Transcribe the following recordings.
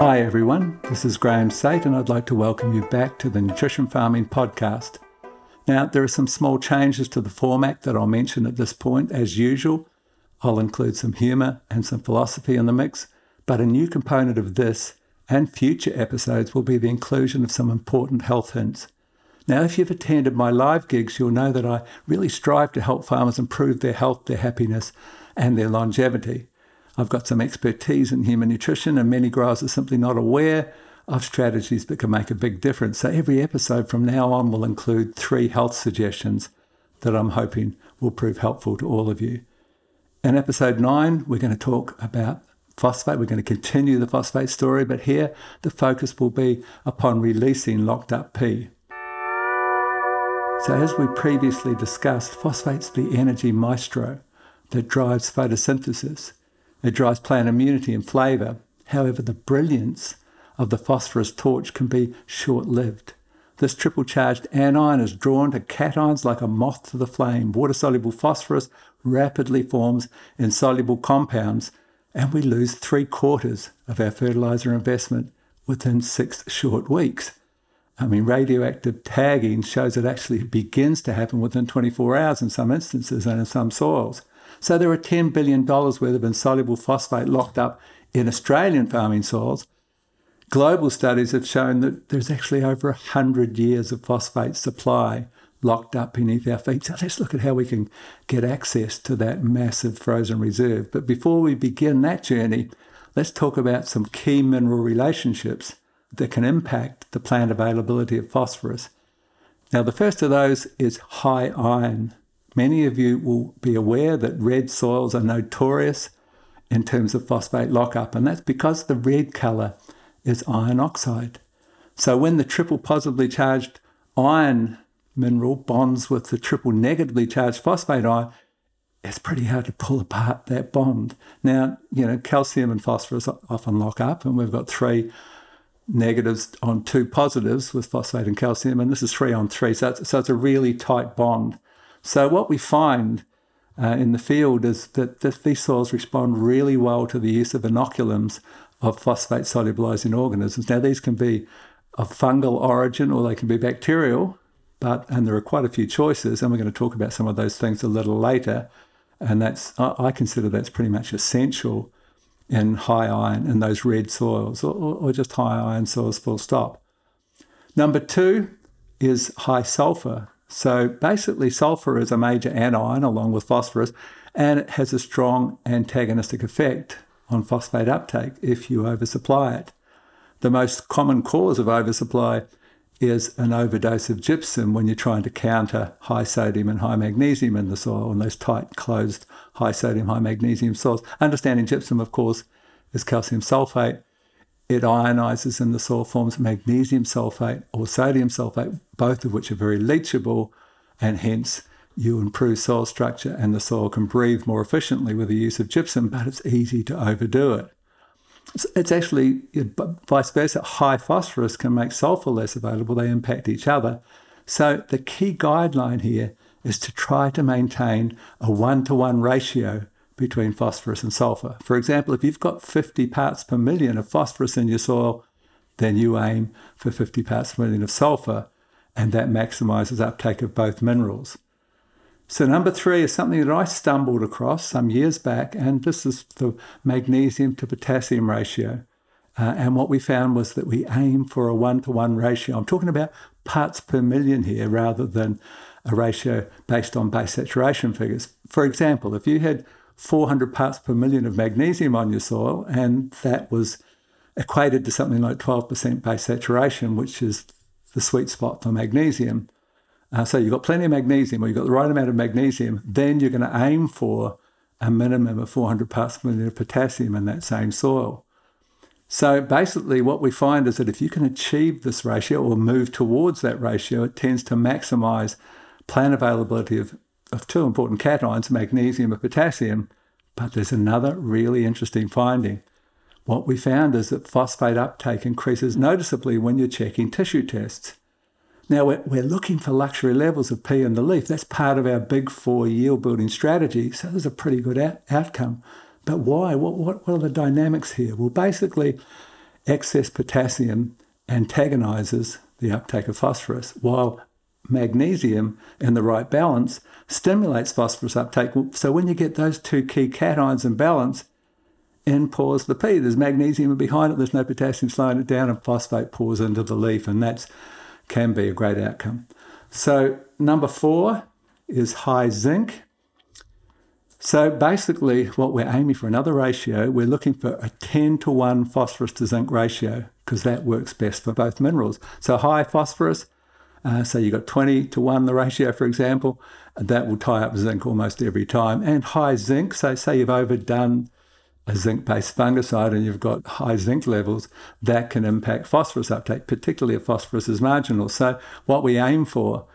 Hi everyone, this is Graham Sait and I'd like to welcome you back to the Nutrition Farming Podcast. Now, there are some small changes to the format that I'll mention at this point. As usual, I'll include some humour and some philosophy in the mix, but a new component of this and future episodes will be the inclusion of some important health hints. Now, if you've attended my live gigs, you'll know that I really strive to help farmers improve their health, their happiness, and their longevity. I've got some expertise in human nutrition, and many growers are simply not aware of strategies that can make a big difference. So every episode from now on will include three health suggestions that I'm hoping will prove helpful to all of you. In episode nine, we're going to talk about phosphate. We're going to continue the phosphate story, but here the focus will be upon releasing locked up P. So, as we previously discussed, phosphate's the energy maestro that drives photosynthesis. It drives plant immunity and flavour. However, the brilliance of the phosphorus torch can be short lived. This triple charged anion is drawn to cations like a moth to the flame. Water soluble phosphorus rapidly forms insoluble compounds, and we lose three quarters of our fertiliser investment within six short weeks. I mean, radioactive tagging shows it actually begins to happen within 24 hours in some instances and in some soils. So there are $10 billion worth of insoluble phosphate locked up in Australian farming soils. Global studies have shown that there's actually over 100 years of phosphate supply locked up beneath our feet. So let's look at how we can get access to that massive frozen reserve. But before we begin that journey, let's talk about some key mineral relationships that can impact the plant availability of phosphorus. Now, the first of those is high iron. Many of you will be aware that red soils are notorious in terms of phosphate lockup, and that's because the red colour is iron oxide. So when the triple positively charged iron mineral bonds with the triple negatively charged phosphate ion, it's pretty hard to pull apart that bond. Now, you know, calcium and phosphorus often lock up, and we've got three negatives on two positives with phosphate and calcium, and this is three on three. So it's, so it's a really tight bond. So what we find uh, in the field is that these soils respond really well to the use of inoculums of phosphate solubilizing organisms. Now these can be of fungal origin or they can be bacterial, but and there are quite a few choices, and we're going to talk about some of those things a little later. And that's I consider that's pretty much essential in high iron in those red soils, or, or just high iron soils, full stop. Number two is high sulfur. So basically, sulfur is a major anion along with phosphorus, and it has a strong antagonistic effect on phosphate uptake if you oversupply it. The most common cause of oversupply is an overdose of gypsum when you're trying to counter high sodium and high magnesium in the soil, in those tight, closed, high sodium, high magnesium soils. Understanding gypsum, of course, is calcium sulfate it ionizes in the soil, forms magnesium sulfate or sodium sulfate, both of which are very leachable, and hence you improve soil structure and the soil can breathe more efficiently with the use of gypsum, but it's easy to overdo it. It's actually vice versa. High phosphorus can make sulfur less available, they impact each other. So the key guideline here is to try to maintain a one to one ratio between phosphorus and sulfur. For example, if you've got 50 parts per million of phosphorus in your soil, then you aim for 50 parts per million of sulfur, and that maximizes uptake of both minerals. So, number three is something that I stumbled across some years back, and this is the magnesium to potassium ratio. Uh, and what we found was that we aim for a one to one ratio. I'm talking about parts per million here rather than a ratio based on base saturation figures. For example, if you had 400 parts per million of magnesium on your soil, and that was equated to something like 12% base saturation, which is the sweet spot for magnesium. Uh, so you've got plenty of magnesium, or you've got the right amount of magnesium, then you're going to aim for a minimum of 400 parts per million of potassium in that same soil. So basically, what we find is that if you can achieve this ratio or move towards that ratio, it tends to maximize plant availability of of two important cations, magnesium and potassium. But there's another really interesting finding. What we found is that phosphate uptake increases noticeably when you're checking tissue tests. Now, we're, we're looking for luxury levels of P in the leaf. That's part of our big four yield building strategy. So there's a pretty good out- outcome. But why? What, what, what are the dynamics here? Well, basically, excess potassium antagonizes the uptake of phosphorus, while magnesium in the right balance stimulates phosphorus uptake. So when you get those two key cations in balance, in pours the pea. There's magnesium behind it, there's no potassium slowing it down, and phosphate pours into the leaf, and that can be a great outcome. So, number four is high zinc. So, basically, what we're aiming for another ratio, we're looking for a 10 to 1 phosphorus to zinc ratio because that works best for both minerals. So, high phosphorus, uh, so you've got 20 to 1 the ratio, for example, that will tie up zinc almost every time. And high zinc, so say you've overdone a zinc based fungicide and you've got high zinc levels, that can impact phosphorus uptake, particularly if phosphorus is marginal. So, what we aim for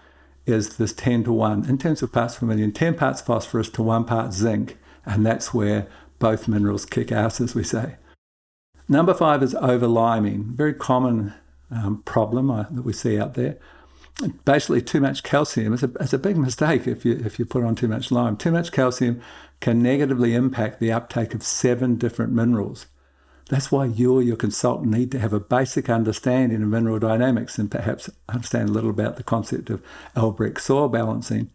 is this 10 to 1 in terms of parts per million, 10 parts phosphorus to 1 part zinc. And that's where both minerals kick ass, as we say. Number five is over liming, very common um, problem uh, that we see out there basically too much calcium is a, it's a big mistake if you if you put on too much lime. Too much calcium can negatively impact the uptake of seven different minerals. That's why you or your consultant need to have a basic understanding of mineral dynamics and perhaps understand a little about the concept of Albrecht soil balancing.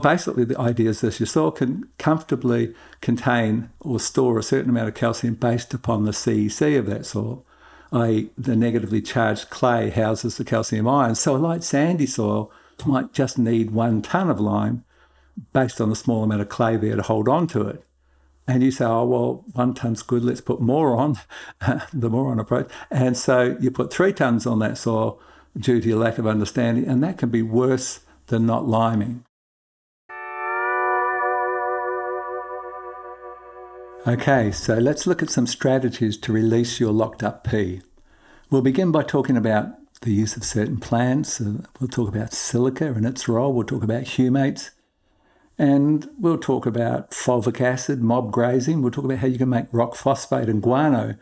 Basically, the idea is this your soil can comfortably contain or store a certain amount of calcium based upon the CEC of that soil i.e., the negatively charged clay houses the calcium ions. So a light sandy soil might just need one ton of lime based on the small amount of clay there to hold on to it. And you say, oh, well, one ton's good, let's put more on, the more on approach. And so you put three tons on that soil due to your lack of understanding, and that can be worse than not liming. Okay, so let's look at some strategies to release your locked up P. We'll begin by talking about the use of certain plants. we'll talk about silica and its role. We'll talk about humates. And we'll talk about fulvic acid, mob grazing. We'll talk about how you can make rock phosphate and guano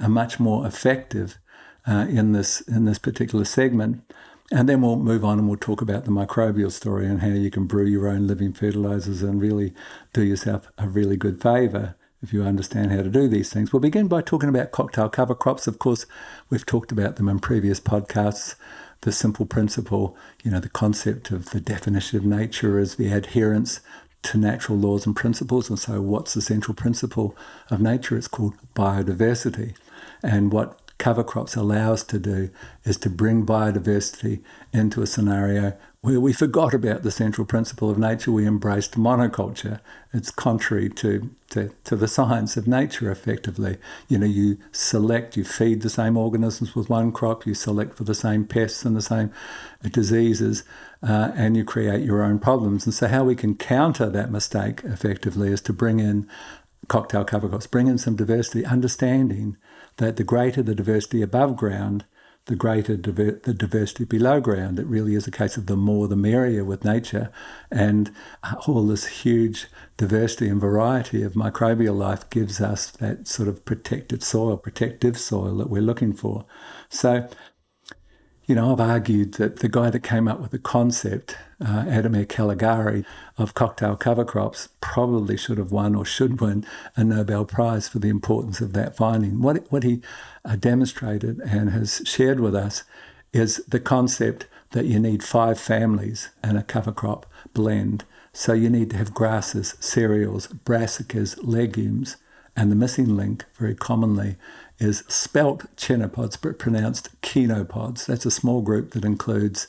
are much more effective uh, in this in this particular segment. And then we'll move on and we'll talk about the microbial story and how you can brew your own living fertilizers and really do yourself a really good favor if you understand how to do these things. We'll begin by talking about cocktail cover crops. Of course, we've talked about them in previous podcasts. The simple principle, you know, the concept of the definition of nature is the adherence to natural laws and principles. And so, what's the central principle of nature? It's called biodiversity. And what cover crops allow us to do is to bring biodiversity into a scenario where we forgot about the central principle of nature, we embraced monoculture. It's contrary to, to, to, the science of nature, effectively. You know, you select, you feed the same organisms with one crop, you select for the same pests and the same diseases, uh, and you create your own problems. And so, how we can counter that mistake effectively is to bring in cocktail cover crops, bring in some diversity, understanding that the greater the diversity above ground, the greater diver- the diversity below ground. It really is a case of the more the merrier with nature. And all this huge diversity and variety of microbial life gives us that sort of protected soil, protective soil that we're looking for. So you know, I've argued that the guy that came up with the concept, uh, Ademir Calegari, of cocktail cover crops probably should have won or should win a Nobel Prize for the importance of that finding. What, what he demonstrated and has shared with us is the concept that you need five families in a cover crop blend. So you need to have grasses, cereals, brassicas, legumes, and the missing link, very commonly, is spelt chenopods, but pronounced chenopods. That's a small group that includes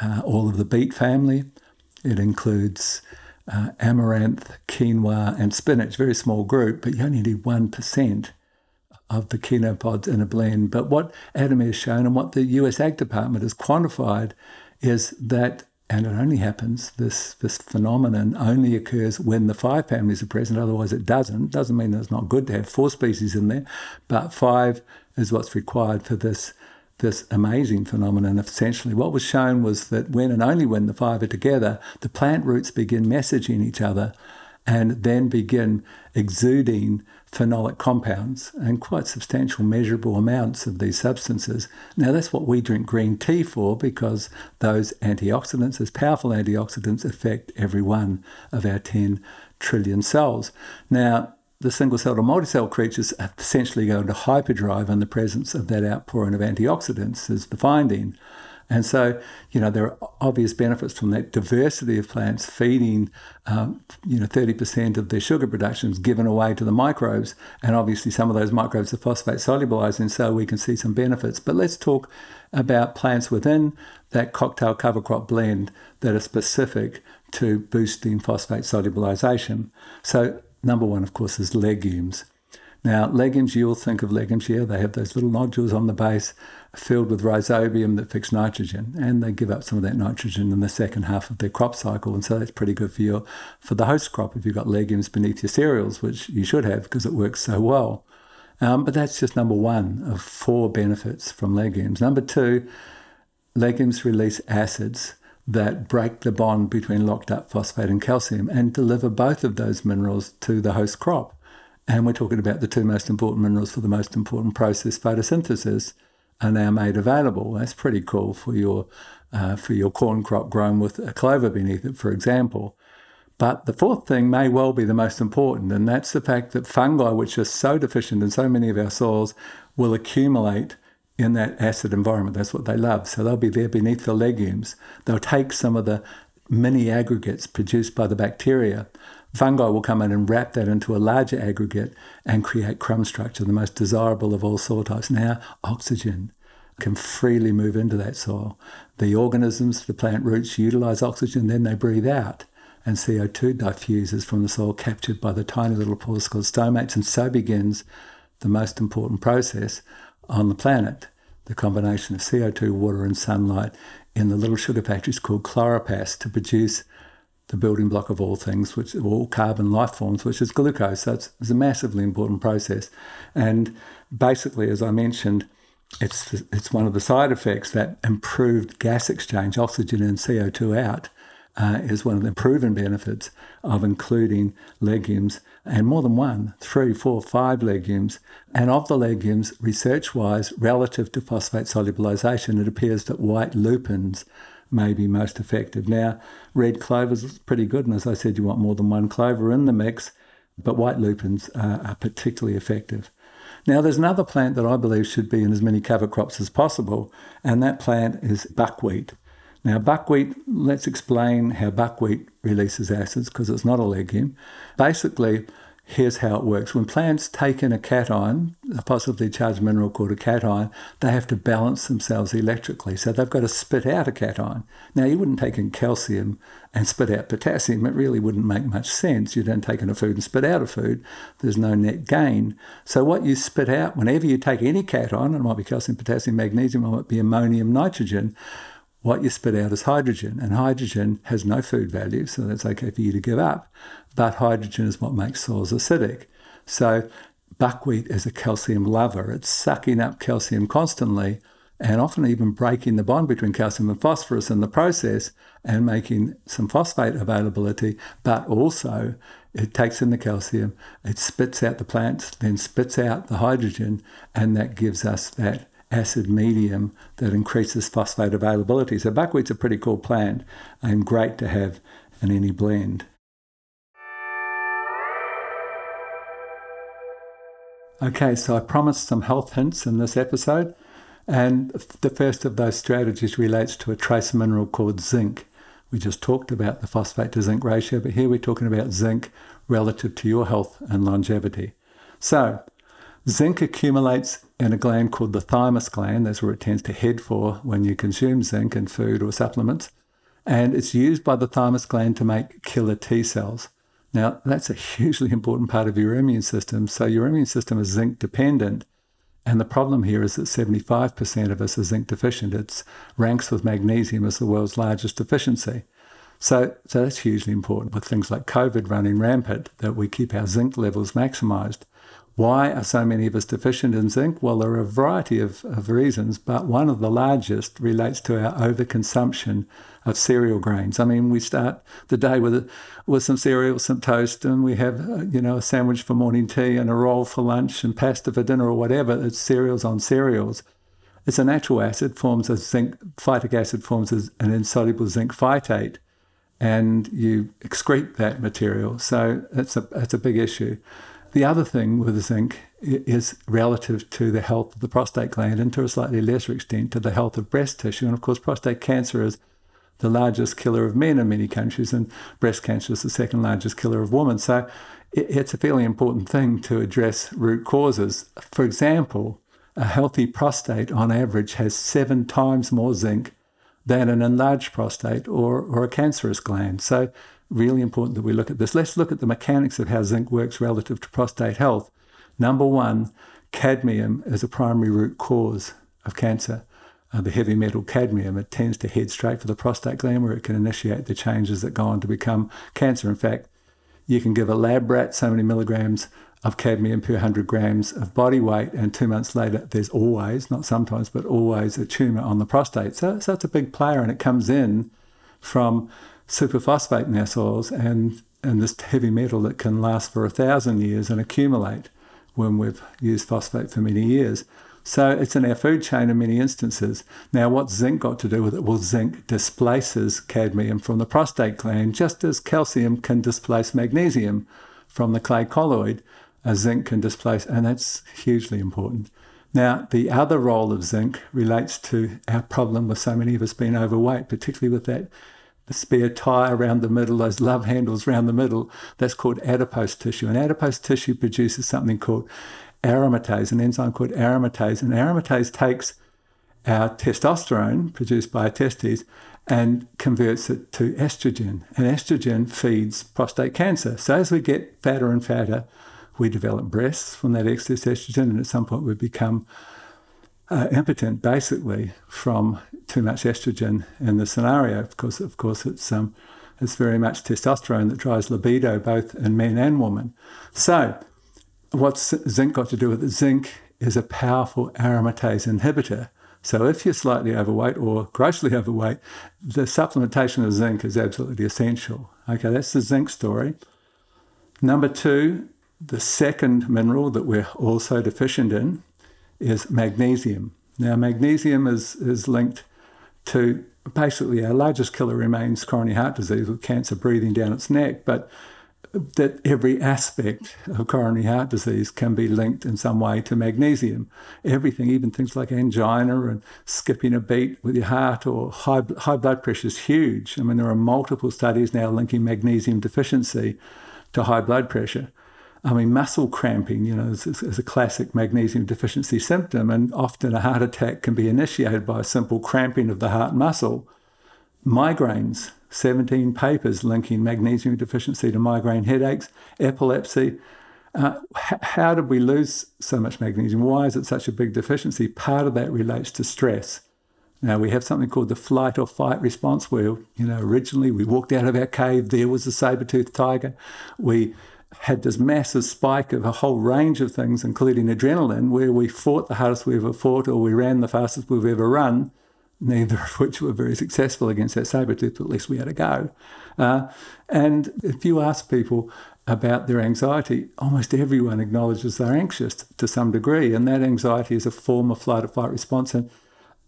uh, all of the beet family. It includes uh, amaranth, quinoa, and spinach. Very small group, but you only need 1% of the chenopods in a blend. But what Adam has shown and what the US Ag Department has quantified is that and it only happens, this, this phenomenon only occurs when the five families are present, otherwise it doesn't. Doesn't mean that it's not good to have four species in there, but five is what's required for this, this amazing phenomenon. Essentially, what was shown was that when and only when the five are together, the plant roots begin messaging each other and then begin exuding phenolic compounds and quite substantial measurable amounts of these substances. Now, that's what we drink green tea for because those antioxidants, those powerful antioxidants, affect every one of our 10 trillion cells. Now, the single cell or multi-cell creatures essentially go into hyperdrive in the presence of that outpouring of antioxidants, is the finding. And so, you know, there are obvious benefits from that diversity of plants feeding, um, you know, 30% of their sugar production is given away to the microbes. And obviously, some of those microbes are phosphate solubilizing, so we can see some benefits. But let's talk about plants within that cocktail cover crop blend that are specific to boosting phosphate solubilization. So, number one, of course, is legumes. Now, legumes, you'll think of legumes, yeah, they have those little nodules on the base filled with rhizobium that fix nitrogen, and they give up some of that nitrogen in the second half of their crop cycle, and so that's pretty good for your for the host crop if you've got legumes beneath your cereals, which you should have because it works so well. Um, but that's just number one of four benefits from legumes. Number two, legumes release acids that break the bond between locked up phosphate and calcium and deliver both of those minerals to the host crop. And we're talking about the two most important minerals for the most important process, photosynthesis, are now made available. That's pretty cool for your uh, for your corn crop grown with a clover beneath it, for example. But the fourth thing may well be the most important, and that's the fact that fungi, which are so deficient in so many of our soils, will accumulate in that acid environment. That's what they love. So they'll be there beneath the legumes. They'll take some of the mini aggregates produced by the bacteria. Fungi will come in and wrap that into a larger aggregate and create crumb structure, the most desirable of all soil types. Now, oxygen can freely move into that soil. The organisms, the plant roots, utilize oxygen, then they breathe out. And CO2 diffuses from the soil, captured by the tiny little pores called stomates. And so begins the most important process on the planet the combination of CO2, water, and sunlight in the little sugar factories called chloroplasts to produce the building block of all things, which all carbon life forms, which is glucose. So it's, it's, a massively important process. And basically, as I mentioned, it's it's one of the side effects that improved gas exchange, oxygen and CO2 out, uh, is one of the proven benefits of including legumes and more than one, three, four, five legumes. And of the legumes, research wise, relative to phosphate solubilization, it appears that white lupins may be most effective. Now, red clovers is pretty good, and as I said, you want more than one clover in the mix, but white lupins are, are particularly effective. Now, there's another plant that I believe should be in as many cover crops as possible, and that plant is buckwheat. Now, buckwheat, let's explain how buckwheat releases acids because it's not a legume. Basically, here's how it works. When plants take in a cation, a positively charged mineral called a cation, they have to balance themselves electrically. So they've got to spit out a cation. Now, you wouldn't take in calcium and spit out potassium. It really wouldn't make much sense. You don't take in a food and spit out a food. There's no net gain. So what you spit out, whenever you take any cation, it might be calcium, potassium, magnesium, it might be ammonium, nitrogen, what you spit out is hydrogen, and hydrogen has no food value, so that's okay for you to give up. But hydrogen is what makes soils acidic. So buckwheat is a calcium lover. It's sucking up calcium constantly and often even breaking the bond between calcium and phosphorus in the process and making some phosphate availability, but also it takes in the calcium, it spits out the plants, then spits out the hydrogen, and that gives us that acid medium that increases phosphate availability. So buckwheat's a pretty cool plant and great to have in any blend. Okay, so I promised some health hints in this episode, and the first of those strategies relates to a trace mineral called zinc. We just talked about the phosphate to zinc ratio, but here we're talking about zinc relative to your health and longevity. So, zinc accumulates in a gland called the thymus gland. That's where it tends to head for when you consume zinc in food or supplements. And it's used by the thymus gland to make killer T cells. Now, that's a hugely important part of your immune system. So, your immune system is zinc dependent. And the problem here is that 75% of us are zinc deficient. It ranks with magnesium as the world's largest deficiency. So, so that's hugely important with things like COVID running rampant, that we keep our zinc levels maximized. Why are so many of us deficient in zinc? Well, there are a variety of, of reasons, but one of the largest relates to our overconsumption of cereal grains. I mean, we start the day with with some cereal, some toast, and we have uh, you know a sandwich for morning tea and a roll for lunch and pasta for dinner or whatever. It's cereals on cereals. It's a natural acid forms a zinc. Phytic acid forms an insoluble zinc phytate, and you excrete that material. So it's a it's a big issue. The other thing with zinc is relative to the health of the prostate gland and to a slightly lesser extent to the health of breast tissue. And of course, prostate cancer is the largest killer of men in many countries, and breast cancer is the second largest killer of women. So it's a fairly important thing to address root causes. For example, a healthy prostate on average has seven times more zinc than an enlarged prostate or, or a cancerous gland. So, really important that we look at this. Let's look at the mechanics of how zinc works relative to prostate health. Number one, cadmium is a primary root cause of cancer. Uh, the heavy metal cadmium, it tends to head straight for the prostate gland where it can initiate the changes that go on to become cancer. In fact, you can give a lab rat so many milligrams of cadmium per 100 grams of body weight, and two months later, there's always, not sometimes, but always a tumour on the prostate. So, so it's a big player, and it comes in from superphosphate in our soils and, and this heavy metal that can last for a thousand years and accumulate when we've used phosphate for many years. So it's in our food chain in many instances. Now, what's zinc got to do with it? Well, zinc displaces cadmium from the prostate gland, just as calcium can displace magnesium from the clay colloid. A zinc can displace, and that's hugely important. Now, the other role of zinc relates to our problem with so many of us being overweight, particularly with that the spare tire around the middle, those love handles around the middle. That's called adipose tissue. And adipose tissue produces something called aromatase, an enzyme called aromatase. And aromatase takes our testosterone produced by our testes and converts it to estrogen. And estrogen feeds prostate cancer. So as we get fatter and fatter, we develop breasts from that excess estrogen, and at some point we become uh, impotent, basically, from too much estrogen in the scenario. Of course, of course, it's um, it's very much testosterone that drives libido, both in men and women. So what's zinc got to do with it? Zinc is a powerful aromatase inhibitor. So if you're slightly overweight or grossly overweight, the supplementation of zinc is absolutely essential. Okay, that's the zinc story. Number two, the second mineral that we're also deficient in is magnesium. Now, magnesium is, is linked to basically our largest killer remains coronary heart disease with cancer breathing down its neck, but that every aspect of coronary heart disease can be linked in some way to magnesium. Everything, even things like angina and skipping a beat with your heart or high, high blood pressure is huge. I mean, there are multiple studies now linking magnesium deficiency to high blood pressure. I mean, muscle cramping, you know, is, is, a classic magnesium deficiency symptom, and often a heart attack can be initiated by a simple cramping of the heart muscle. Migraines, 17 papers linking magnesium deficiency to migraine headaches, epilepsy. Uh, h- how did we lose so much magnesium? Why is it such a big deficiency? Part of that relates to stress. Now we have something called the flight or fight response, where you know originally we walked out of our cave, there was a saber-toothed tiger. We had this massive spike of a whole range of things, including adrenaline, where we fought the hardest we ever fought, or we ran the fastest we've ever run neither of which were very successful against that saber tooth, but at least we had a go. Uh, and if you ask people about their anxiety, almost everyone acknowledges they're anxious to some degree, and that anxiety is a form of flight or fight response. And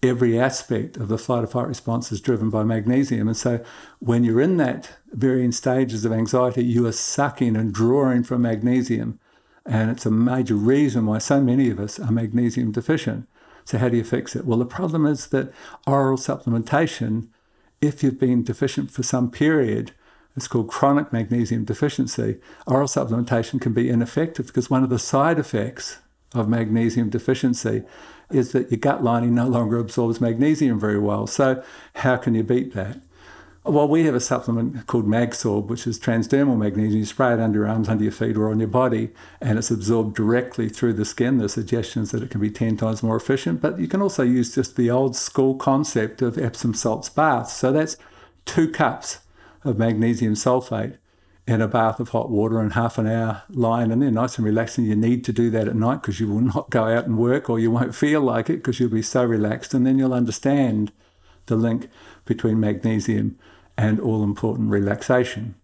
every aspect of the flight or fight response is driven by magnesium. And so when you're in that varying stages of anxiety, you are sucking and drawing from magnesium. And it's a major reason why so many of us are magnesium deficient. So, how do you fix it? Well, the problem is that oral supplementation, if you've been deficient for some period, it's called chronic magnesium deficiency. Oral supplementation can be ineffective because one of the side effects of magnesium deficiency is that your gut lining no longer absorbs magnesium very well. So, how can you beat that? Well, we have a supplement called MagSorb, which is transdermal magnesium. You spray it under your arms, under your feet, or on your body, and it's absorbed directly through the skin. There's suggestions that it can be 10 times more efficient, but you can also use just the old school concept of Epsom salts baths. So that's two cups of magnesium sulfate in a bath of hot water and half an hour lying in there, nice and relaxing. You need to do that at night because you will not go out and work or you won't feel like it because you'll be so relaxed, and then you'll understand the link between magnesium and all important relaxation.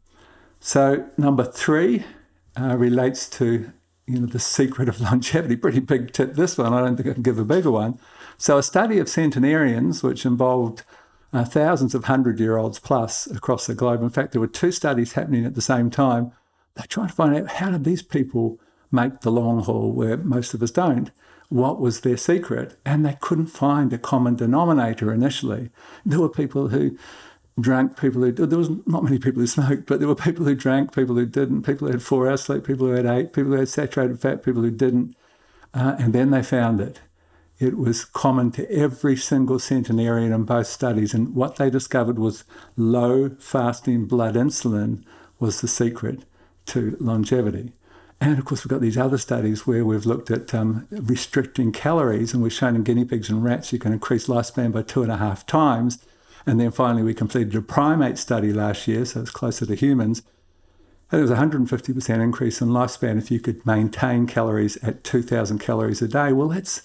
So, number three uh, relates to you know the secret of longevity. Pretty big tip, this one. I don't think I can give a bigger one. So, a study of centenarians, which involved uh, thousands of hundred year olds plus across the globe. In fact, there were two studies happening at the same time. They're trying to find out how did these people make the long haul where most of us don't, what was their secret? And they couldn't find a common denominator initially. There were people who drank, people who there was not many people who smoked, but there were people who drank, people who didn't, people who had four hours sleep, people who had eight, people who had saturated fat, people who didn't. Uh, and then they found it. It was common to every single centenarian in both studies. And what they discovered was low fasting blood insulin was the secret to longevity. And of course, we've got these other studies where we've looked at um, restricting calories, and we've shown in guinea pigs and rats you can increase lifespan by two and a half times. And then finally, we completed a primate study last year, so it's closer to humans. And there was a 150% increase in lifespan if you could maintain calories at 2,000 calories a day. Well, that's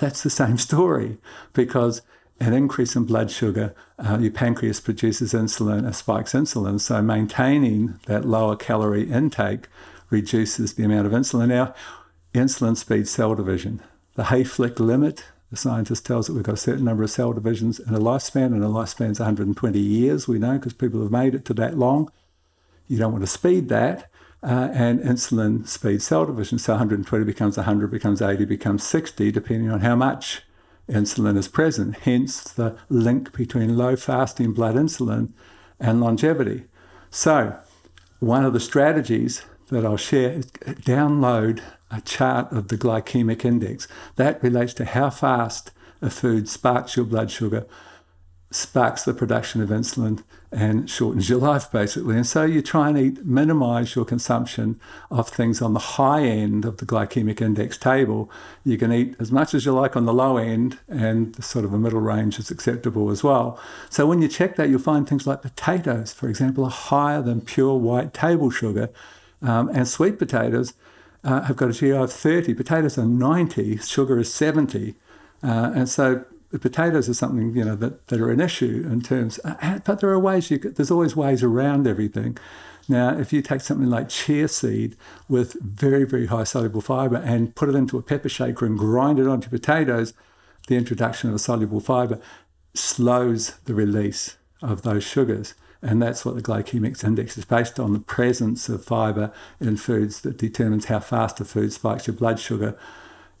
that's the same story because an increase in blood sugar, uh, your pancreas produces insulin, uh, spikes insulin. So maintaining that lower calorie intake reduces the amount of insulin. Now, insulin speeds cell division. The Hayflick limit, the scientist tells us we've got a certain number of cell divisions in a lifespan, and a lifespan is 120 years, we know, because people have made it to that long. You don't want to speed that. Uh, and insulin speeds cell division. So 120 becomes 100, becomes 80, becomes 60, depending on how much insulin is present. Hence the link between low fasting blood insulin and longevity. So, one of the strategies that I'll share is download a chart of the glycemic index. That relates to how fast a food sparks your blood sugar, sparks the production of insulin, and shortens your life basically. And so you try and eat, minimize your consumption of things on the high end of the glycemic index table. You can eat as much as you like on the low end, and sort of a middle range is acceptable as well. So when you check that, you'll find things like potatoes, for example, are higher than pure white table sugar, um, and sweet potatoes. Uh, have got a GI of 30. Potatoes are 90. Sugar is 70. Uh, and so the potatoes are something you know that, that are an issue in terms uh, but there are ways you could, there's always ways around everything. Now if you take something like chia seed with very very high soluble fiber and put it into a pepper shaker and grind it onto potatoes the introduction of a soluble fiber slows the release of those sugars. And that's what the glycemic index is based on the presence of fiber in foods that determines how fast a food spikes your blood sugar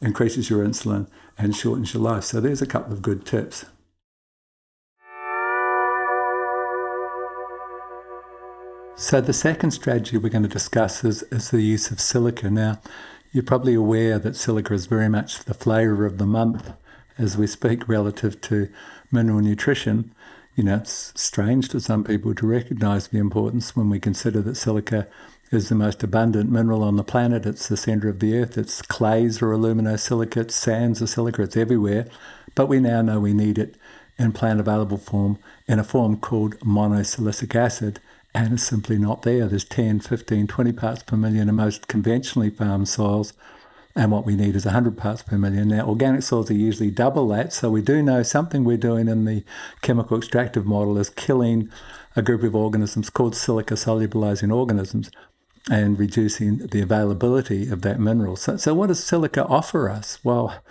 increases your insulin and shortens your life. So there's a couple of good tips. So the second strategy we're going to discuss is, is the use of silica. Now, you're probably aware that silica is very much the flavour of the month as we speak relative to mineral nutrition. You know, it's strange for some people to recognise the importance when we consider that silica is the most abundant mineral on the planet. It's the center of the earth. Its clays are aluminosilicates, sands are silica, it's everywhere. But we now know we need it in plant available form in a form called monosilicic acid. And it's simply not there. There's 10, 15, 20 parts per million in most conventionally farmed soils. And what we need is 100 parts per million. Now, organic soils are usually double that. So we do know something we're doing in the chemical extractive model is killing a group of organisms called silica solubilizing organisms and reducing the availability of that mineral. So, so what does silica offer us? Well,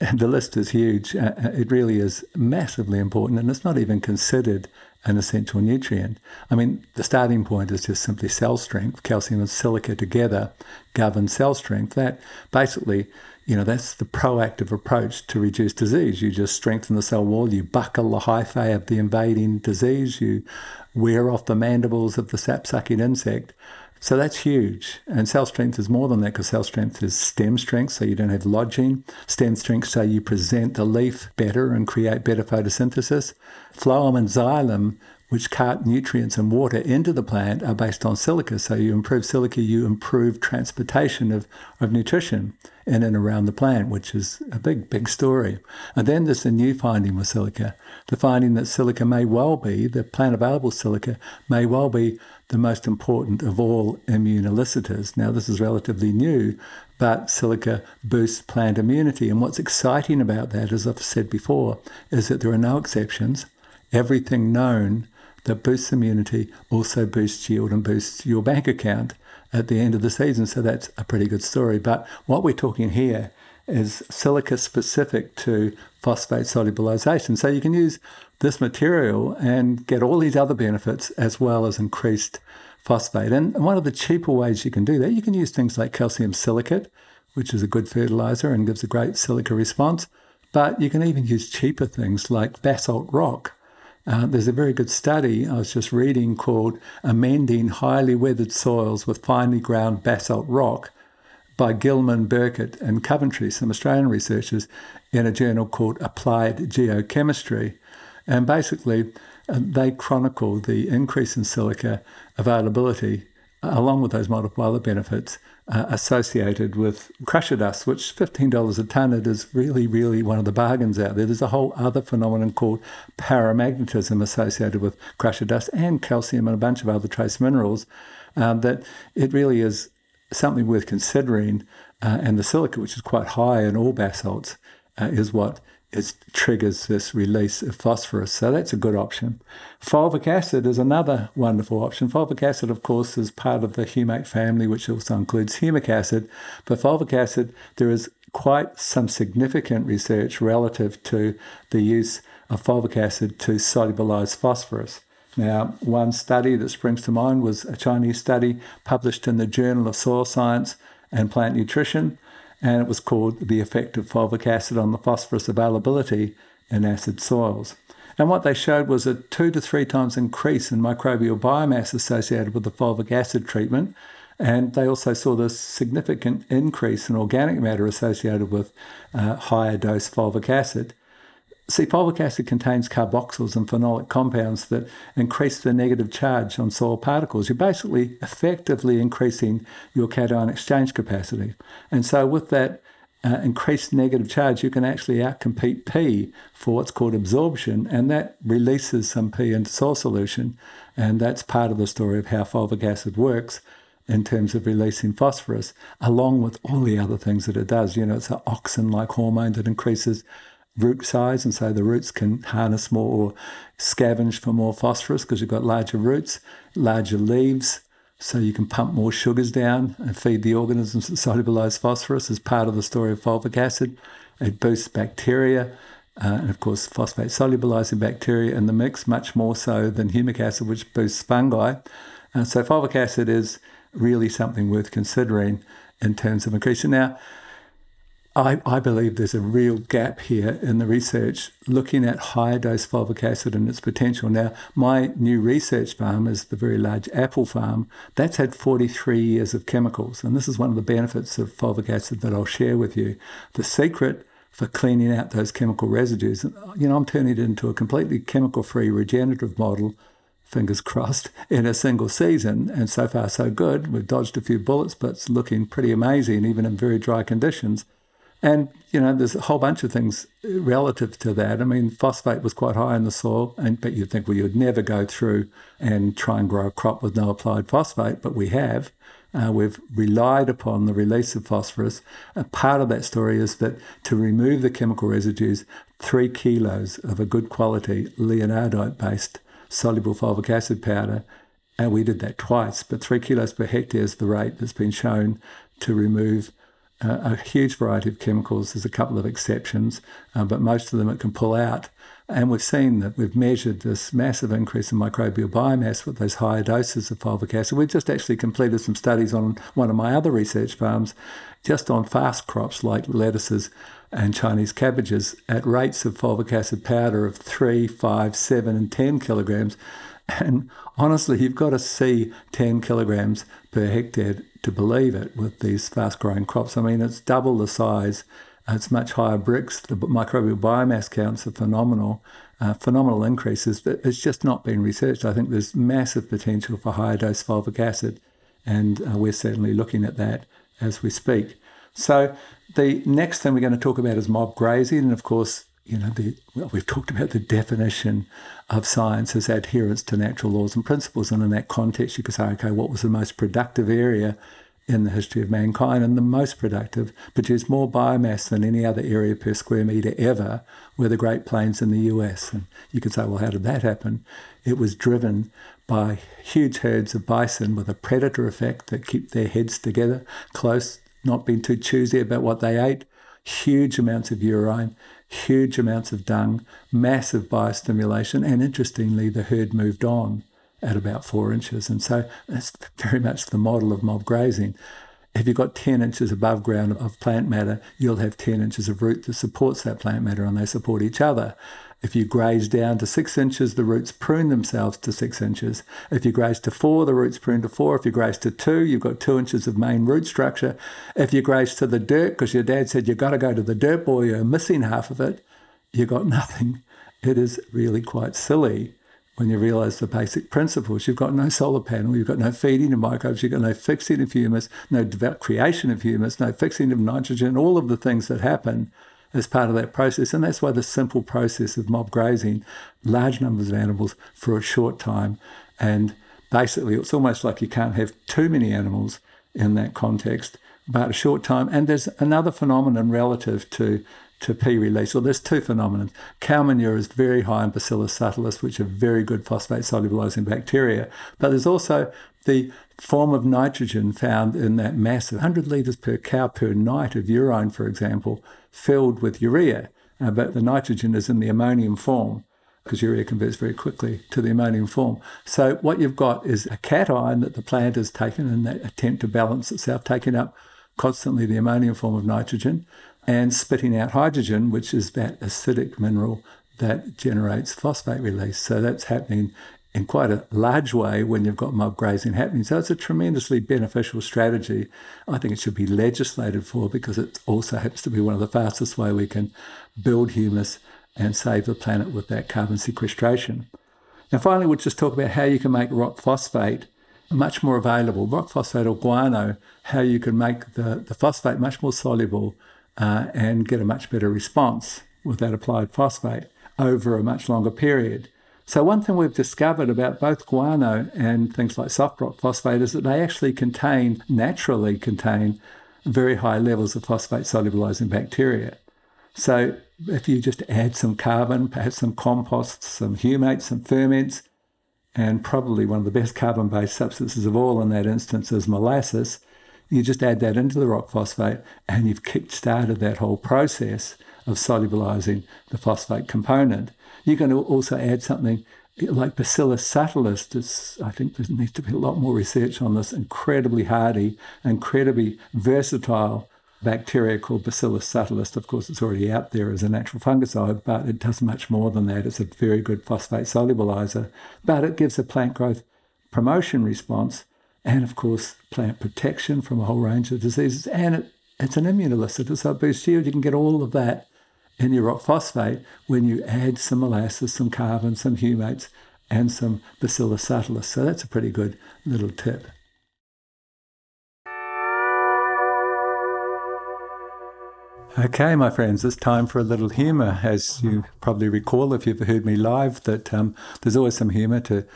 the list is huge. Uh, uh, it really is massively important, and it's not even considered an essential nutrient. I mean, the starting point is just simply cell strength. Calcium and silica together govern cell strength. That basically, you know, that's the proactive approach to reduce disease. You just strengthen the cell wall, you buckle the hyphae of the invading disease, you wear off the mandibles of the sap sucking insect, so that's huge. And cell strength is more than that because cell strength is stem strength, so you don't have lodging. Stem strength, so you present the leaf better and create better photosynthesis. Phloem and xylem, which cart nutrients and water into the plant, are based on silica. So you improve silica, you improve transportation of, of nutrition in and around the plant, which is a big, big story. And then there's a new finding with silica the finding that silica may well be, the plant available silica may well be the most important of all immune elicitors. Now, this is relatively new, but silica boosts plant immunity. And what's exciting about that, as I've said before, is that there are no exceptions. Everything known that boosts immunity also boosts yield and boosts your bank account at the end of the season. So that's a pretty good story. But what we're talking here is silica specific to phosphate solubilization. So you can use this material and get all these other benefits as well as increased phosphate. And one of the cheaper ways you can do that, you can use things like calcium silicate, which is a good fertilizer and gives a great silica response. But you can even use cheaper things like basalt rock. Uh, there's a very good study I was just reading called Amending Highly Weathered Soils with Finely Ground Basalt Rock by Gillman, Burkett, and Coventry, some Australian researchers, in a journal called Applied Geochemistry. And basically, uh, they chronicle the increase in silica availability along with those multiple other benefits uh, associated with crusher dust, which $15 a tonne it is really, really one of the bargains out there. There's a whole other phenomenon called paramagnetism associated with crusher dust and calcium and a bunch of other trace minerals um, that it really is something worth considering. Uh, and the silica, which is quite high in all basalts, uh, is what it triggers this release of phosphorus. So that's a good option. Fulvic acid is another wonderful option. Fulvic acid, of course, is part of the humate family, which also includes humic acid. But fulvic acid, there is quite some significant research relative to the use of fulvic acid to solubilize phosphorus. Now, one study that springs to mind was a Chinese study published in the Journal of Soil Science and Plant Nutrition and it was called the effect of fulvic acid on the phosphorus availability in acid soils. And what they showed was a two to three times increase in microbial biomass associated with the fulvic acid treatment. And they also saw this significant increase in organic matter associated with uh, higher dose fulvic acid. See, fulvic acid contains carboxyls and phenolic compounds that increase the negative charge on soil particles. You're basically effectively increasing your cation exchange capacity. And so, with that uh, increased negative charge, you can actually outcompete P for what's called absorption, and that releases some P into soil solution. And that's part of the story of how fulvic acid works in terms of releasing phosphorus, along with all the other things that it does. You know, it's an auxin like hormone that increases root size, and so the roots can harness more or scavenge for more phosphorus because you've got larger roots, larger leaves, so you can pump more sugars down and feed the organisms that solubilize phosphorus as part of the story of fulvic acid. It boosts bacteria. Uh, and of course, phosphate solubilizing bacteria in the mix, much more so than humic acid, which boosts fungi. Uh, so, fulvic acid is really something worth considering in terms of increasing. Now, I, I, believe there's a real gap here in the research looking at higher dose fulvic acid and its potential. Now, my new research farm is the very large apple farm. That's had 43 years of chemicals. And this is one of the benefits of fulvic acid that I'll share with you. The secret for cleaning out those chemical residues, you know, I'm turning it into a completely chemical free regenerative model fingers crossed, in a single season. And so far, so good. We've dodged a few bullets, but it's looking pretty amazing, even in very dry conditions. And, you know, there's a whole bunch of things relative to that. I mean, phosphate was quite high in the soil, and but you'd think, well, you'd never go through and try and grow a crop with no applied phosphate, but we have. Uh, we've relied upon the release of phosphorus. A part of that story is that to remove the chemical residues, three kilos of a good quality leonardite based soluble fulvic acid powder, and we did that twice, but three kilos per hectare is the rate that's been shown to remove a huge variety of chemicals. There's a couple of exceptions, uh, but most of them it can pull out. And we've seen that we've measured this massive increase in microbial biomass with those higher doses of fulvic acid. We've just actually completed some studies on one of my other research farms, just on fast crops like lettuces and Chinese cabbages at rates of fulvic acid powder of 3, 5, 7, and 10 kilograms. And honestly, you've got to see 10 kilograms per hectare to believe it with these fast growing crops. I mean, it's double the size, it's much higher Brix. The microbial biomass counts are phenomenal, uh, phenomenal increases, but it's just not been researched. I think there's massive potential for higher dose fulvic acid, and uh, we're certainly looking at that as we speak. So, the next thing we're going to talk about is mob grazing, and of course, you know, the, well, we've talked about the definition of science as adherence to natural laws and principles. And in that context, you could say, okay, what was the most productive area in the history of mankind? And the most productive produced more biomass than any other area per square metre ever were the Great Plains in the US. And you could say, well, how did that happen? It was driven by huge herds of bison with a predator effect that keep their heads together, close, not being too choosy about what they ate, huge amounts of urine, huge amounts of dung, massive biostimulation, and interestingly, the herd moved on. at about four inches. And so that's very much the model of mob grazing. If you've got 10 inches above ground of plant matter, you'll have 10 inches of root that supports that plant matter and they support each other. If you graze down to six inches, the roots prune themselves to six inches. If you graze to four, the roots prune to four. If you graze to two, you've got two inches of main root structure. If you graze to the dirt, because your dad said you've got to go to the dirt boy, you're missing half of it, you've got nothing. It is really quite silly when you realize the basic principles. You've got no solar panel, you've got no feeding of microbes, you've got no fixing of humus, no creation of humus, no fixing of nitrogen, all of the things that happen as part of that process. And that's why the simple process of mob grazing large numbers of animals for a short time. And basically, it's almost like you can't have too many animals in that context, but a short time. And there's another phenomenon relative to to P release. Well, there's two phenomena. Cow manure is very high in Bacillus subtilis, which are very good phosphate solubilizing bacteria. But there's also the form of nitrogen found in that mass of 100 litres per cow per night of urine, for example, filled with urea. Uh, but the nitrogen is in the ammonium form because urea converts very quickly to the ammonium form. So what you've got is a cation that the plant has taken in that attempt to balance itself, taking up constantly the ammonium form of nitrogen and spitting out hydrogen, which is that acidic mineral that generates phosphate release. So that's happening in quite a large way when you've got mob grazing happening. So it's a tremendously beneficial strategy. I think it should be legislated for because it also happens to be one of the fastest way we can build humus and save the planet with that carbon sequestration. Now, finally, we'll just talk about how you can make rock phosphate much more available. Rock phosphate or guano, how you can make the, the phosphate much more soluble uh, and get a much better response with that applied phosphate over a much longer period. So, one thing we've discovered about both guano and things like soft rock phosphate is that they actually contain, naturally contain, very high levels of phosphate solubilizing bacteria. So, if you just add some carbon, perhaps some compost, some humates, some ferments, and probably one of the best carbon based substances of all in that instance is molasses, you just add that into the rock phosphate and you've kick started that whole process of solubilizing the phosphate component. You can also add something like Bacillus subtilis. I think there needs to be a lot more research on this incredibly hardy, incredibly versatile bacteria called Bacillus subtilis. Of course, it's already out there as a natural fungicide, but it does much more than that. It's a very good phosphate solubilizer, but it gives a plant growth promotion response and, of course, plant protection from a whole range of diseases. And it, it's an immunolicit, so it boosts yield. You can get all of that in your rock phosphate when you add some molasses, some carbon, some humates, and some Bacillus subtilis. So that's a pretty good little tip. Okay, my friends, it's time for a little humour. As you probably recall, if you've heard me live, that um, there's always some humour to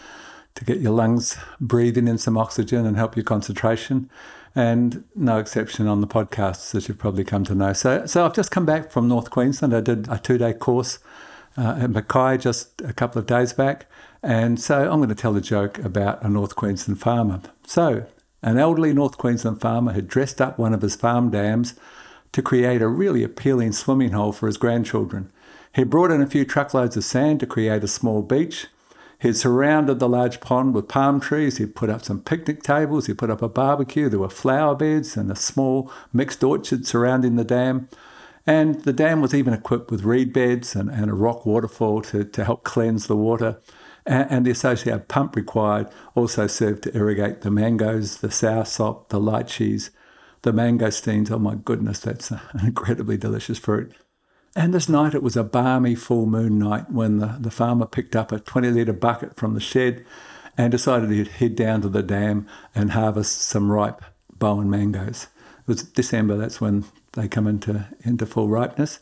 to get your lungs breathing in some oxygen and help your concentration and no exception on the podcasts, that you've probably come to know. So, so I've just come back from North Queensland. I did a two day course uh, at Mackay just a couple of days back. And so I'm going to tell a joke about a North Queensland farmer. So, an elderly North Queensland farmer had dressed up one of his farm dams to create a really appealing swimming hole for his grandchildren. He brought in a few truckloads of sand to create a small beach he had surrounded the large pond with palm trees. He'd put up some picnic tables. He put up a barbecue. There were flower beds and a small mixed orchard surrounding the dam. And the dam was even equipped with reed beds and, and a rock waterfall to, to help cleanse the water. And, and the associated pump required also served to irrigate the mangoes, the soursop, the lychees, the mangosteens. Oh my goodness, that's an incredibly delicious fruit. And this night it was a balmy full moon night when the, the farmer picked up a 20 litre bucket from the shed and decided he'd head down to the dam and harvest some ripe Bowen mangoes. It was December, that's when they come into, into full ripeness.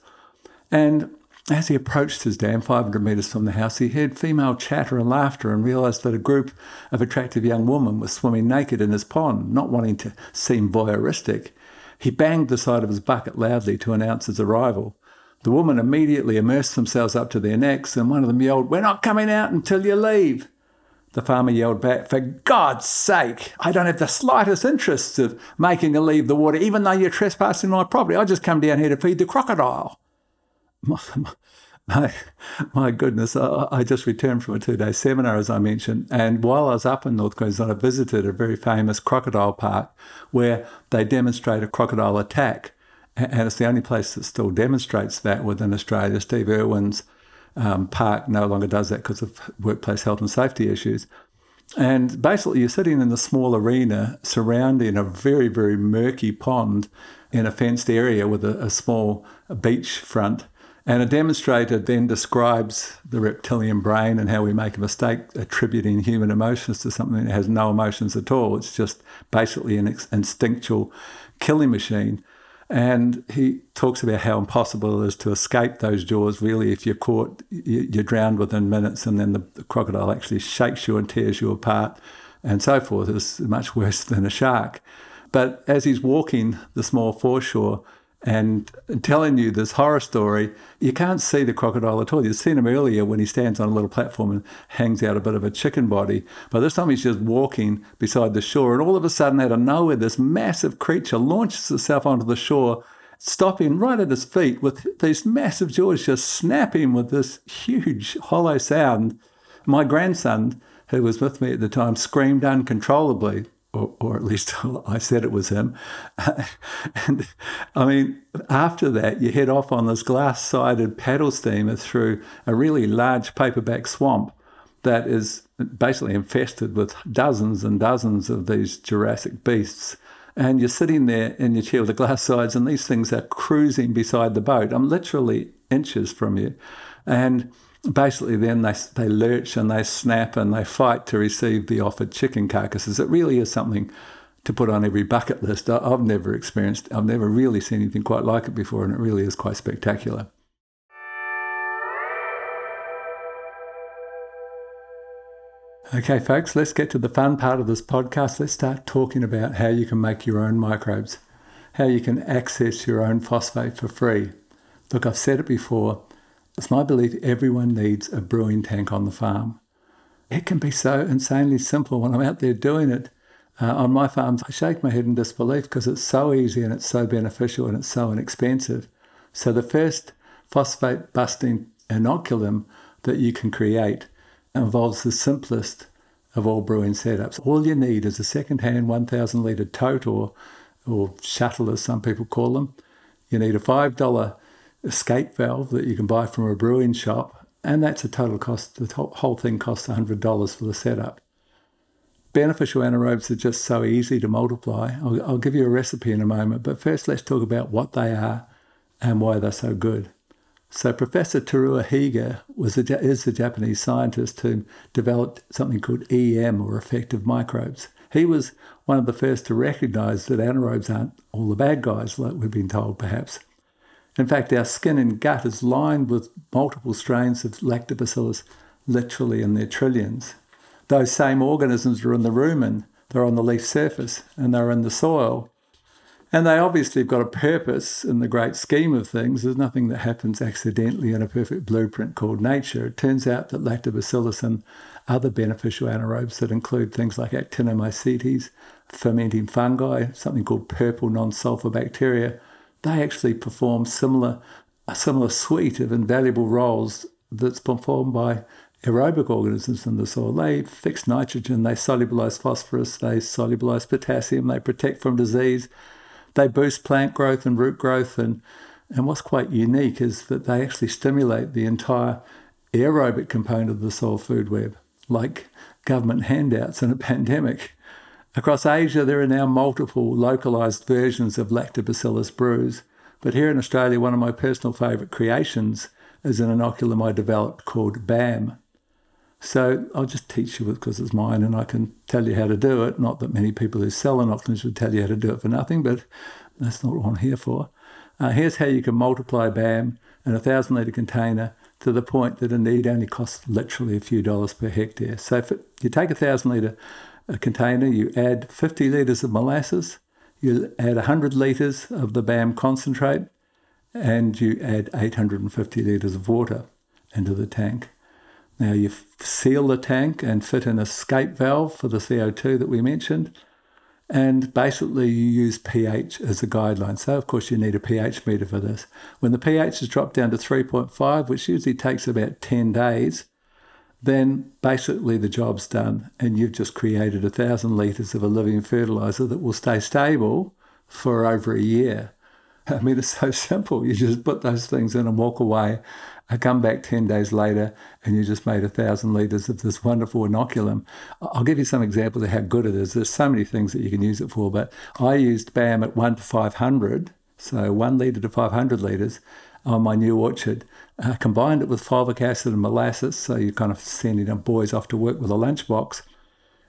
And as he approached his dam, 500 metres from the house, he heard female chatter and laughter and realised that a group of attractive young women was swimming naked in his pond, not wanting to seem voyeuristic. He banged the side of his bucket loudly to announce his arrival. The women immediately immersed themselves up to their necks, and one of them yelled, We're not coming out until you leave. The farmer yelled back, For God's sake, I don't have the slightest interest of making you leave the water, even though you're trespassing my property. I just come down here to feed the crocodile. my, my goodness, I, I, just returned from a two day seminar, as I mentioned. And while I was up in North Queensland, I visited a very famous crocodile park where they demonstrate a crocodile attack. And it's the only place that still demonstrates that within Australia. Steve Irwin's um, park no longer does that because of workplace health and safety issues. And basically, you're sitting in a small arena surrounding a very, very murky pond in a fenced area with a, a small beach front. And a demonstrator then describes the reptilian brain and how we make a mistake attributing human emotions to something that has no emotions at all. It's just basically an instinctual killing machine. And he talks about how impossible it is to escape those jaws. Really, if you're caught, you're drowned within minutes, and then the crocodile actually shakes you and tears you apart, and so forth. It's much worse than a shark. But as he's walking the small foreshore, and telling you this horror story, you can't see the crocodile at all. You've seen him earlier when he stands on a little platform and hangs out a bit of a chicken body. But this time he's just walking beside the shore, and all of a sudden, out of nowhere, this massive creature launches itself onto the shore, stopping right at his feet with these massive jaws just snapping with this huge hollow sound. My grandson, who was with me at the time, screamed uncontrollably or, or at least I said it was him. and I mean, after that, you head off on this glass sided paddle steamer through a really large paperbark swamp that is basically infested with dozens and dozens of these Jurassic beasts. And you're sitting there in your chair with the glass sides, and these things are cruising beside the boat. I'm literally inches from you. And basically then they, they lurch and they snap and they fight to receive the offered chicken carcasses. It really is something to put on every bucket list. I've never experienced, I've never really seen anything quite like it before, and it really is quite spectacular. Okay, folks, let's get to the fun part of this podcast. Let's start talking about how you can make your own microbes, how you can access your own phosphate for free. Look, I've said it before it's my belief everyone needs a brewing tank on the farm. It can be so insanely simple when I'm out there doing it. Uh, on my farms, I shake my head in disbelief because it's so easy and it's so beneficial and it's so inexpensive. So, the first phosphate busting inoculum that you can create involves the simplest of all brewing setups. All you need is a second-hand 1,000 litre tote or, or shuttle, as some people call them. You need a $5 escape valve that you can buy from a brewing shop, and that's a total cost. The whole thing costs $100 for the setup. Beneficial anaerobes are just so easy to multiply. I'll, I'll give you a recipe in a moment, but first let's talk about what they are and why they're so good. So Professor Teruo Higa was a, is the Japanese scientist who developed something called EM or effective microbes. He was one of the first to recognize that anaerobes aren't all the bad guys like we've been told perhaps. In fact, our skin and gut is lined with multiple strains of lactobacillus, literally in their trillions. Those same organisms are in the rumen, they're on the leaf surface, and they're in the soil. And they obviously have got a purpose in the great scheme of things. There's nothing that happens accidentally in a perfect blueprint called nature. It turns out that lactobacillus and other beneficial anaerobes that include things like actinomycetes, fermenting fungi, something called purple non sulfur bacteria, they actually perform similar a similar suite of invaluable roles that's performed by aerobic organisms in the soil. They fix nitrogen, they solubilize phosphorus, they solubilize potassium, they protect from disease, they boost plant growth and root growth. And, and what's quite unique is that they actually stimulate the entire aerobic component of the soil food web, like government handouts in a pandemic. Across Asia, there are now multiple localized versions of Lactobacillus brews, but here in Australia, one of my personal favourite creations is an inoculum I developed called BAM. So I'll just teach you because it's mine and I can tell you how to do it. Not that many people who sell inoculums would tell you how to do it for nothing, but that's not what I'm here for. Uh, here's how you can multiply BAM in a thousand litre container to the point that a need only costs literally a few dollars per hectare. So if it, you take a thousand litre a container, you add 50 litres of molasses, you add 100 litres of the BAM concentrate, and you add 850 litres of water into the tank. Now you seal the tank and fit an escape valve for the CO2 that we mentioned, And basically, you use pH as a guideline. So, of course, you need a pH meter for this. When the pH has dropped down to 3.5, which usually takes about 10 days, then basically the job's done. And you've just created a thousand litres of a living fertiliser that will stay stable for over a year. I mean, it's so simple. You just put those things in and walk away. I come back 10 days later and you just made a thousand litres of this wonderful inoculum. I'll give you some examples of how good it is. There's so many things that you can use it for, but I used BAM at 1 to 500, so 1 litre to 500 litres on my new orchard. Combined it with fulvic acid and molasses, so you're kind of sending the boys off to work with a lunchbox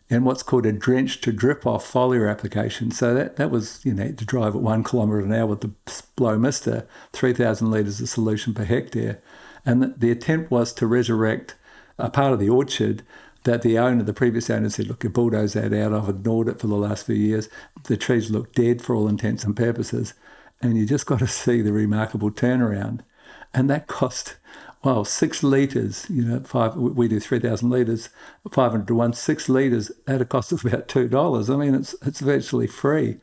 and what's called a drench to drip off foliar application. So that, that was, you know, to drive at one kilometre an hour with the blow mister, 3,000 litres of solution per hectare. And the, the attempt was to resurrect a part of the orchard that the owner, the previous owner said, look, you bulldoze that out. I've ignored it for the last few years. The trees look dead for all intents and purposes. And you just got to see the remarkable turnaround. And that cost well, six litres, you know, five, we do 3,000 litres, 500 to one, six litres at a cost of about $2. I mean, it's, it's virtually free.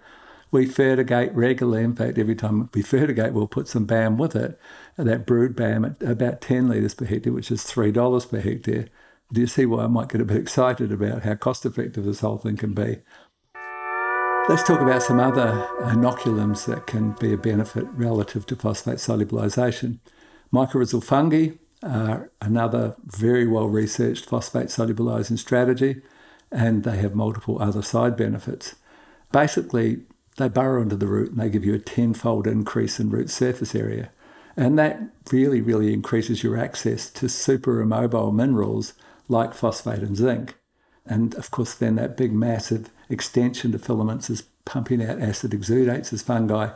We fertigate regularly. In fact, every time we fertigate, we'll put some BAM with it. That brewed BAM at about 10 litres per hectare, which is $3 per hectare. Do you see why I might get a bit excited about how cost effective this whole thing can be? Let's talk about some other inoculums that can be a benefit relative to phosphate solubilization. Mycorrhizal fungi are another very well researched phosphate solubilizing strategy, and they have multiple other side benefits. Basically, they burrow into the root and they give you a tenfold increase in root surface area. And that really, really increases your access to super immobile minerals like phosphate and zinc. And of course, then that big massive extension to filaments is pumping out acid exudates, as fungi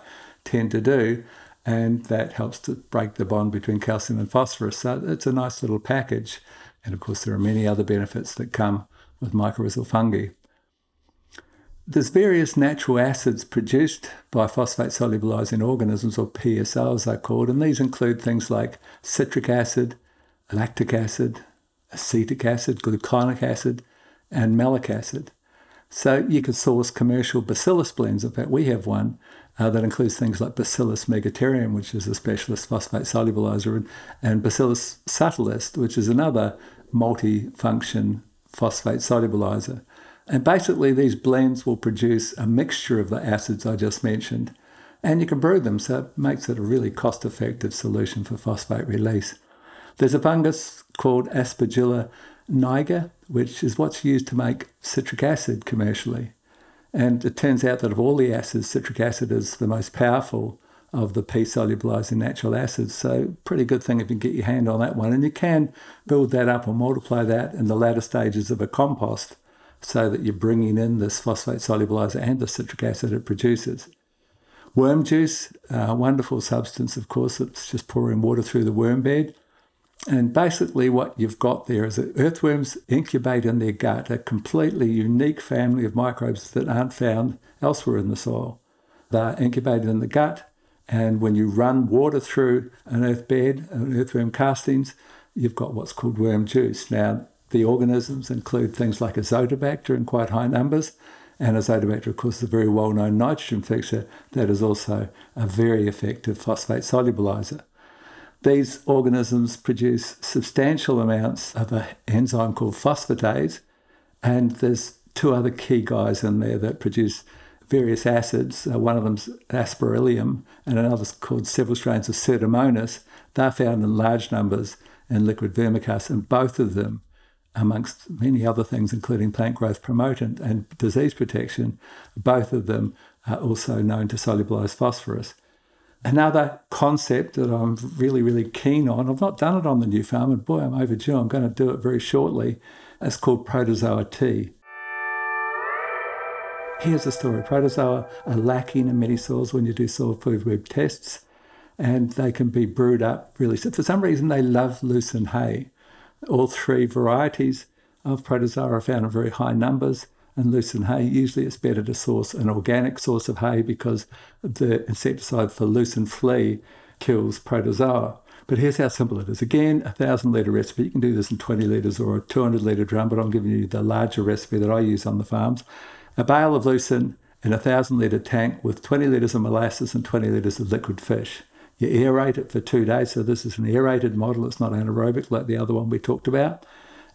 tend to do and that helps to break the bond between calcium and phosphorus. So it's a nice little package. And of course, there are many other benefits that come with mycorrhizal fungi. There's various natural acids produced by phosphate solubilizing organisms, or PSOs they're called, and these include things like citric acid, lactic acid, acetic acid, gluconic acid, and malic acid. So you can source commercial bacillus blends. In fact, we have one uh, that includes things like Bacillus megaterium, which is a specialist phosphate solubilizer, and, and Bacillus subtilis, which is another multi-function phosphate solubilizer. And basically, these blends will produce a mixture of the acids I just mentioned, and you can brew them, so it makes it a really cost effective solution for phosphate release. There's a fungus called Aspergillus niger, which is what's used to make citric acid commercially. And it turns out that of all the acids, citric acid is the most powerful of the P solubilizing natural acids. So, pretty good thing if you can get your hand on that one. And you can build that up and multiply that in the latter stages of a compost so that you're bringing in this phosphate solubilizer and the citric acid it produces. Worm juice, a wonderful substance, of course, it's just pouring water through the worm bed. And basically, what you've got there is that earthworms incubate in their gut a completely unique family of microbes that aren't found elsewhere in the soil. They're incubated in the gut, and when you run water through an earth bed, an earthworm castings, you've got what's called worm juice. Now, the organisms include things like azotobacter in quite high numbers, and azotobacter, of course, is a very well known nitrogen fixer that is also a very effective phosphate solubilizer. These organisms produce substantial amounts of an enzyme called phosphatase, and there's two other key guys in there that produce various acids. Uh, one of them's aspergillus, and another's called several strains of Pseudomonas. They're found in large numbers in liquid vermicast, and both of them, amongst many other things, including plant growth promotant and disease protection, both of them are also known to solubilize phosphorus. Another concept that I'm really, really keen on, I've not done it on the new farm, and boy, I'm overdue. I'm going to do it very shortly. It's called Protozoa tea. Here's the story protozoa are lacking in many soils when you do soil food web tests, and they can be brewed up really. So for some reason, they love lucerne hay. All three varieties of protozoa are found in very high numbers and lucerne hay. Usually it's better to source an organic source of hay because the insecticide for lucerne flea kills protozoa. But here's how simple it is. Again, a 1,000 litre recipe. You can do this in 20 litres or a 200 litre drum, but I'm giving you the larger recipe that I use on the farms. A bale of lucerne in a 1,000 litre tank with 20 litres of molasses and 20 litres of liquid fish. You aerate it for two days. So this is an aerated model. It's not anaerobic like the other one we talked about.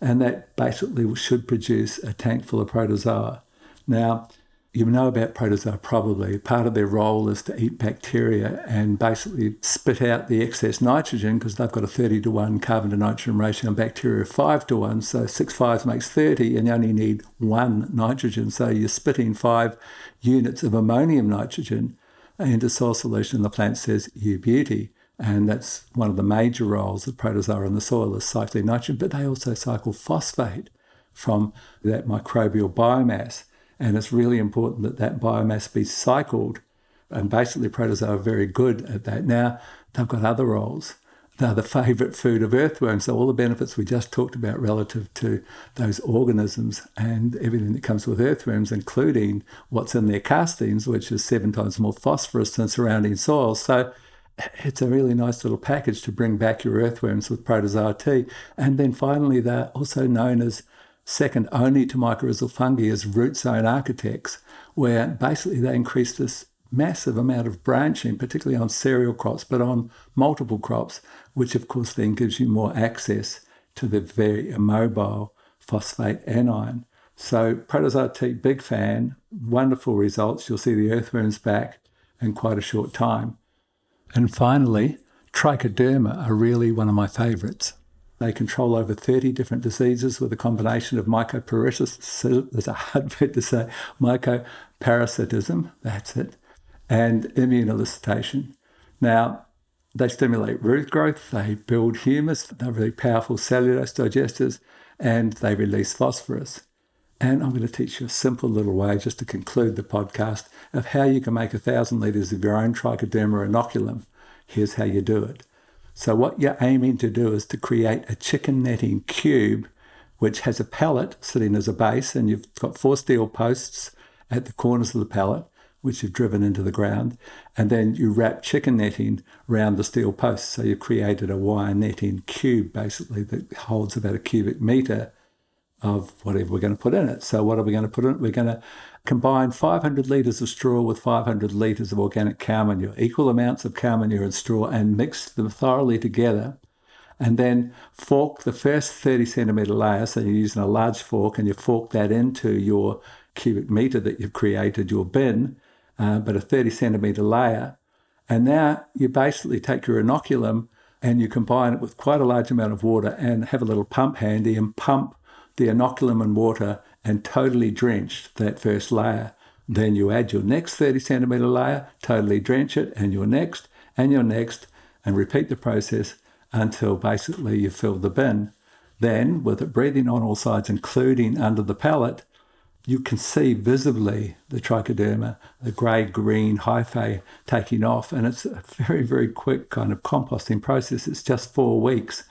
And that basically should produce a tank full of protozoa. Now, you know about protozoa probably. Part of their role is to eat bacteria and basically spit out the excess nitrogen because they've got a 30 to 1 carbon to nitrogen ratio and bacteria 5 to 1. So six fives makes 30 and you only need one nitrogen. So you're spitting five units of ammonium nitrogen into soil solution. And The plant says, you beauty. And that's one of the major roles of protozoa in the soil is cycling nitrogen, but they also cycle phosphate from that microbial biomass. And it's really important that that biomass be cycled. And basically, protozoa are very good at that. Now, they've got other roles. They're the favourite food of earthworms. So, all the benefits we just talked about relative to those organisms and everything that comes with earthworms, including what's in their castings, which is seven times more phosphorus than surrounding soils. So, it's a really nice little package to bring back your earthworms with protozoa tea. And then finally, they're also known as second only to mycorrhizal fungi as root zone architects, where basically they increase this massive amount of branching, particularly on cereal crops, but on multiple crops, which of course then gives you more access to the very immobile phosphate anion. So protozoa tea, big fan, wonderful results. You'll see the earthworms back in quite a short time. And finally, trichoderma are really one of my favourites. They control over 30 different diseases with a combination of mycoparasitism, there's a hard word to say, mycoparasitism, that's it, and immune elicitation. Now, they stimulate root growth, they build humus, they're really powerful cellulose digesters, and they release phosphorus. And I'm going to teach you a simple little way, just to conclude the podcast, of how you can make a thousand litres of your own trichoderma inoculum. Here's how you do it. So what you're aiming to do is to create a chicken netting cube, which has a pallet sitting as a base, and you've got four steel posts at the corners of the pallet, which you've driven into the ground, and then you wrap chicken netting around the steel posts. So you've created a wire netting cube, basically, that holds about a cubic meter of whatever we're going to put in it. So what are we going to put in it? We're going to Combine 500 litres of straw with 500 litres of organic cow manure, equal amounts of cow manure and straw, and mix them thoroughly together. And then fork the first 30 centimetre layer. So you're using a large fork and you fork that into your cubic metre that you've created, your bin, uh, but a 30 centimetre layer. And now you basically take your inoculum and you combine it with quite a large amount of water and have a little pump handy and pump the inoculum and water and totally drench that first layer. Then you add your next 30 centimetre layer, totally drench it, and your next, and your next, and repeat the process until basically you fill the bin. Then, with it breathing on all sides, including under the pallet, you can see visibly the trichoderma, the grey green hyphae taking off. And it's a very, very quick kind of composting process. It's just four weeks,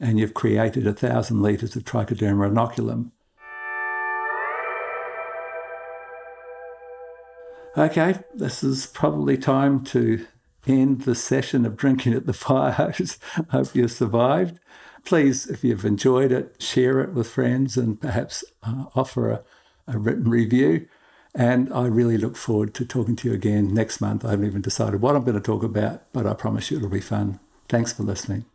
and you've created a thousand litres of trichoderma inoculum. Okay, this is probably time to end the session of drinking at the firehouse. I hope you survived. Please, if you've enjoyed it, share it with friends and perhaps uh, offer a, a written review. And I really look forward to talking to you again next month. I haven't even decided what I'm going to talk about, but I promise you it'll be fun. Thanks for listening.